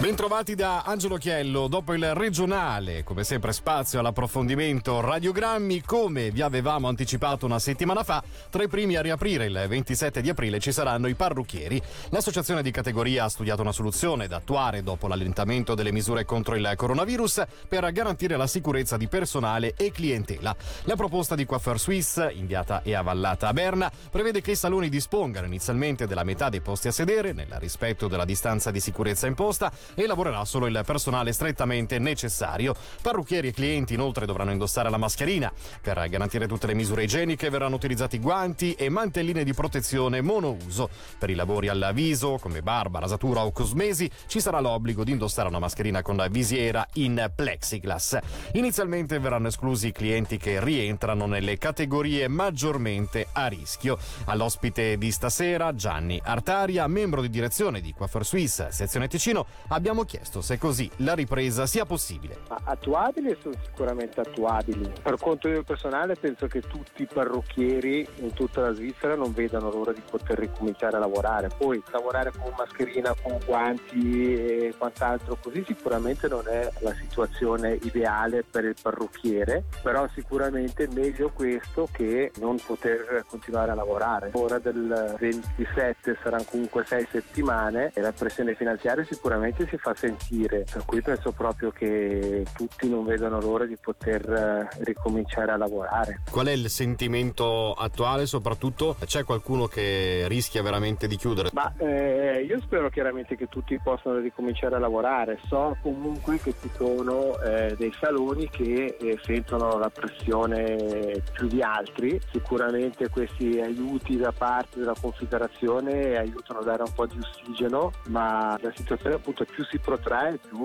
Bentrovati da Angelo Chiello, dopo il regionale, come sempre spazio all'approfondimento radiogrammi, come vi avevamo anticipato una settimana fa, tra i primi a riaprire il 27 di aprile ci saranno i parrucchieri. L'associazione di categoria ha studiato una soluzione da attuare dopo l'allentamento delle misure contro il coronavirus per garantire la sicurezza di personale e clientela. La proposta di Coiffeur Suisse, inviata e avallata a Berna, prevede che i saloni dispongano inizialmente della metà dei posti a sedere, nel rispetto della distanza di sicurezza imposta, e lavorerà solo il personale strettamente necessario. Parrucchieri e clienti inoltre dovranno indossare la mascherina. Per garantire tutte le misure igieniche verranno utilizzati guanti e mantelline di protezione monouso. Per i lavori al viso, come barba, rasatura o cosmesi, ci sarà l'obbligo di indossare una mascherina con visiera in plexiglass. Inizialmente verranno esclusi i clienti che rientrano nelle categorie maggiormente a rischio. All'ospite di stasera, Gianni Artaria, membro di direzione di Coiffeur Suisse, sezione Ticino, abbiamo chiesto se così la ripresa sia possibile. Attuabili sono sicuramente attuabili. Per conto mio personale penso che tutti i parrucchieri in tutta la Svizzera non vedano l'ora di poter ricominciare a lavorare. Poi lavorare con mascherina, con guanti e quant'altro così sicuramente non è la situazione ideale per il parrucchiere, però sicuramente meglio questo che non poter continuare a lavorare. Ora del 27 saranno comunque sei settimane e la pressione finanziaria sicuramente si fa sentire, per cui penso proprio che tutti non vedano l'ora di poter eh, ricominciare a lavorare. Qual è il sentimento attuale? Soprattutto c'è qualcuno che rischia veramente di chiudere? Ma eh, io spero chiaramente che tutti possano ricominciare a lavorare. So comunque che ci sono eh, dei saloni che eh, sentono la pressione più di altri. Sicuramente questi aiuti da parte della Confederazione aiutano a dare un po' di ossigeno, ma la situazione appunto più si protrae più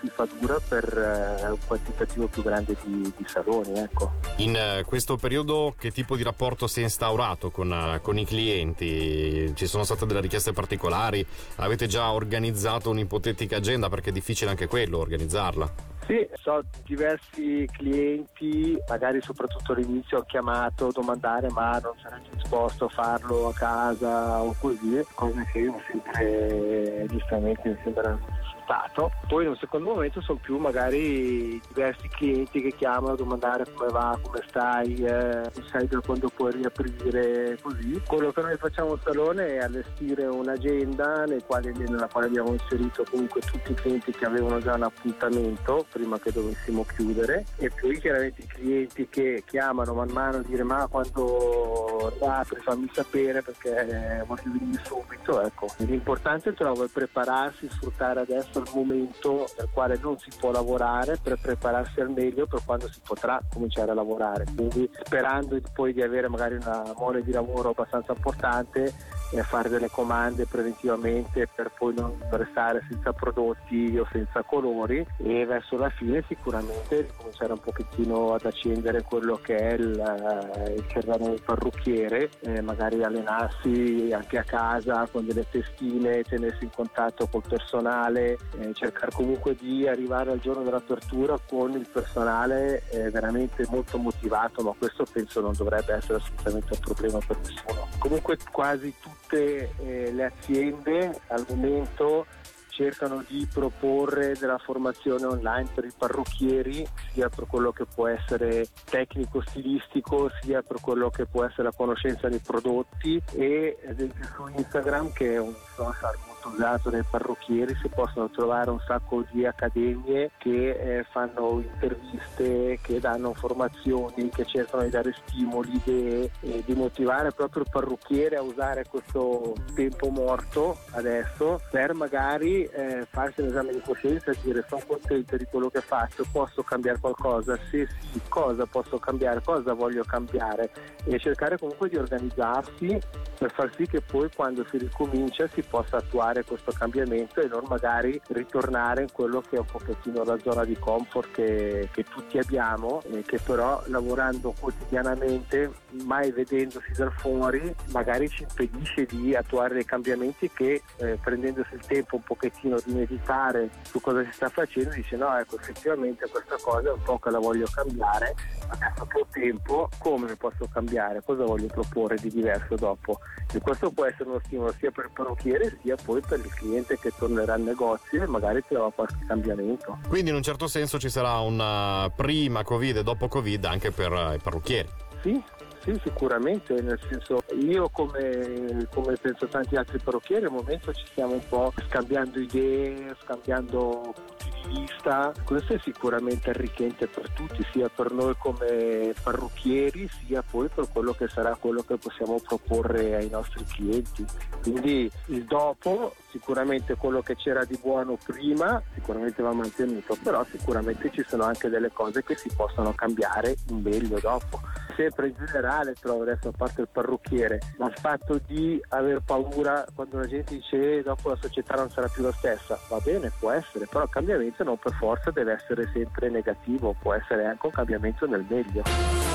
si fa dura per eh, un quantitativo più grande di, di saloni. Ecco. In eh, questo periodo che tipo di rapporto si è instaurato con, uh, con i clienti? Ci sono state delle richieste particolari? Avete già organizzato un'ipotetica agenda perché è difficile anche quello organizzarla? Sì, so diversi clienti, magari soprattutto all'inizio ho chiamato a domandare ma non sarei disposto a farlo a casa o così, cose che io sempre giustamente mi sembrano stato. Poi in un secondo momento sono più magari diversi clienti che chiamano a domandare come va, come stai, eh, sai da quando puoi riaprire, così. Quello che noi facciamo al salone è allestire un'agenda quale, nella quale abbiamo inserito comunque tutti i clienti che avevano già un appuntamento prima che dovessimo chiudere e poi chiaramente i clienti che chiamano man mano a dire ma quando riapri fammi sapere perché voglio venire subito. Ecco. L'importante trovo è prepararsi, sfruttare adesso il momento nel quale non si può lavorare per prepararsi al meglio per quando si potrà cominciare a lavorare. Quindi sperando poi di avere magari una mole di lavoro abbastanza importante e fare delle comande preventivamente per poi non restare senza prodotti o senza colori e verso la fine sicuramente cominciare un pochettino ad accendere quello che è il, eh, il cervello del parrucchiere, eh, magari allenarsi anche a casa con delle testine, tenersi in contatto col personale, eh, cercare comunque di arrivare al giorno dell'apertura con il personale eh, veramente molto motivato, ma questo penso non dovrebbe essere assolutamente un problema per nessuno. Comunque quasi tutte eh, le aziende al momento cercano di proporre della formazione online per i parrucchieri, sia per quello che può essere tecnico stilistico, sia per quello che può essere la conoscenza dei prodotti. E ad esempio su Instagram che è un social molto usato dai parrucchieri si possono trovare un sacco di accademie che eh, fanno interviste, che danno formazioni, che cercano di dare stimoli, idee e di motivare proprio il parrucchiere a usare questo tempo morto adesso per magari eh, farsi un esame di coscienza e dire sono contento di quello che faccio, posso cambiare qualcosa, se sì cosa posso cambiare, cosa voglio cambiare? E cercare comunque di organizzarsi per far sì che poi quando si ricomincia si possa attuare questo cambiamento e non magari ritornare in quello che è un pochettino la zona di comfort che, che tutti abbiamo e che però lavorando quotidianamente, mai vedendosi da fuori, magari ci impedisce di attuare dei cambiamenti che eh, prendendosi il tempo un pochettino di meditare su cosa si sta facendo dice no ecco effettivamente questa cosa è un po' che la voglio cambiare, adesso che ho tempo come posso cambiare, cosa voglio proporre di diverso dopo? E questo può essere uno stimolo sia per il parrucchiere sia poi poi per il cliente che tornerà al negozio magari trova qualche cambiamento. Quindi in un certo senso ci sarà una prima Covid e dopo Covid anche per i parrucchieri. Sì, sì, sicuramente, nel senso io come, come, penso tanti altri parrucchieri al momento ci stiamo un po' scambiando idee, scambiando vista, questo è sicuramente arricchente per tutti, sia per noi come parrucchieri, sia poi per quello che sarà quello che possiamo proporre ai nostri clienti. Quindi il dopo, sicuramente quello che c'era di buono prima, sicuramente va mantenuto, però sicuramente ci sono anche delle cose che si possono cambiare in meglio dopo. Sempre in generale trovo adesso a parte il parrucchiere, ma il fatto di aver paura quando la gente dice eh, dopo la società non sarà più la stessa, va bene, può essere, però il cambiamento non per forza deve essere sempre negativo, può essere anche un cambiamento nel meglio.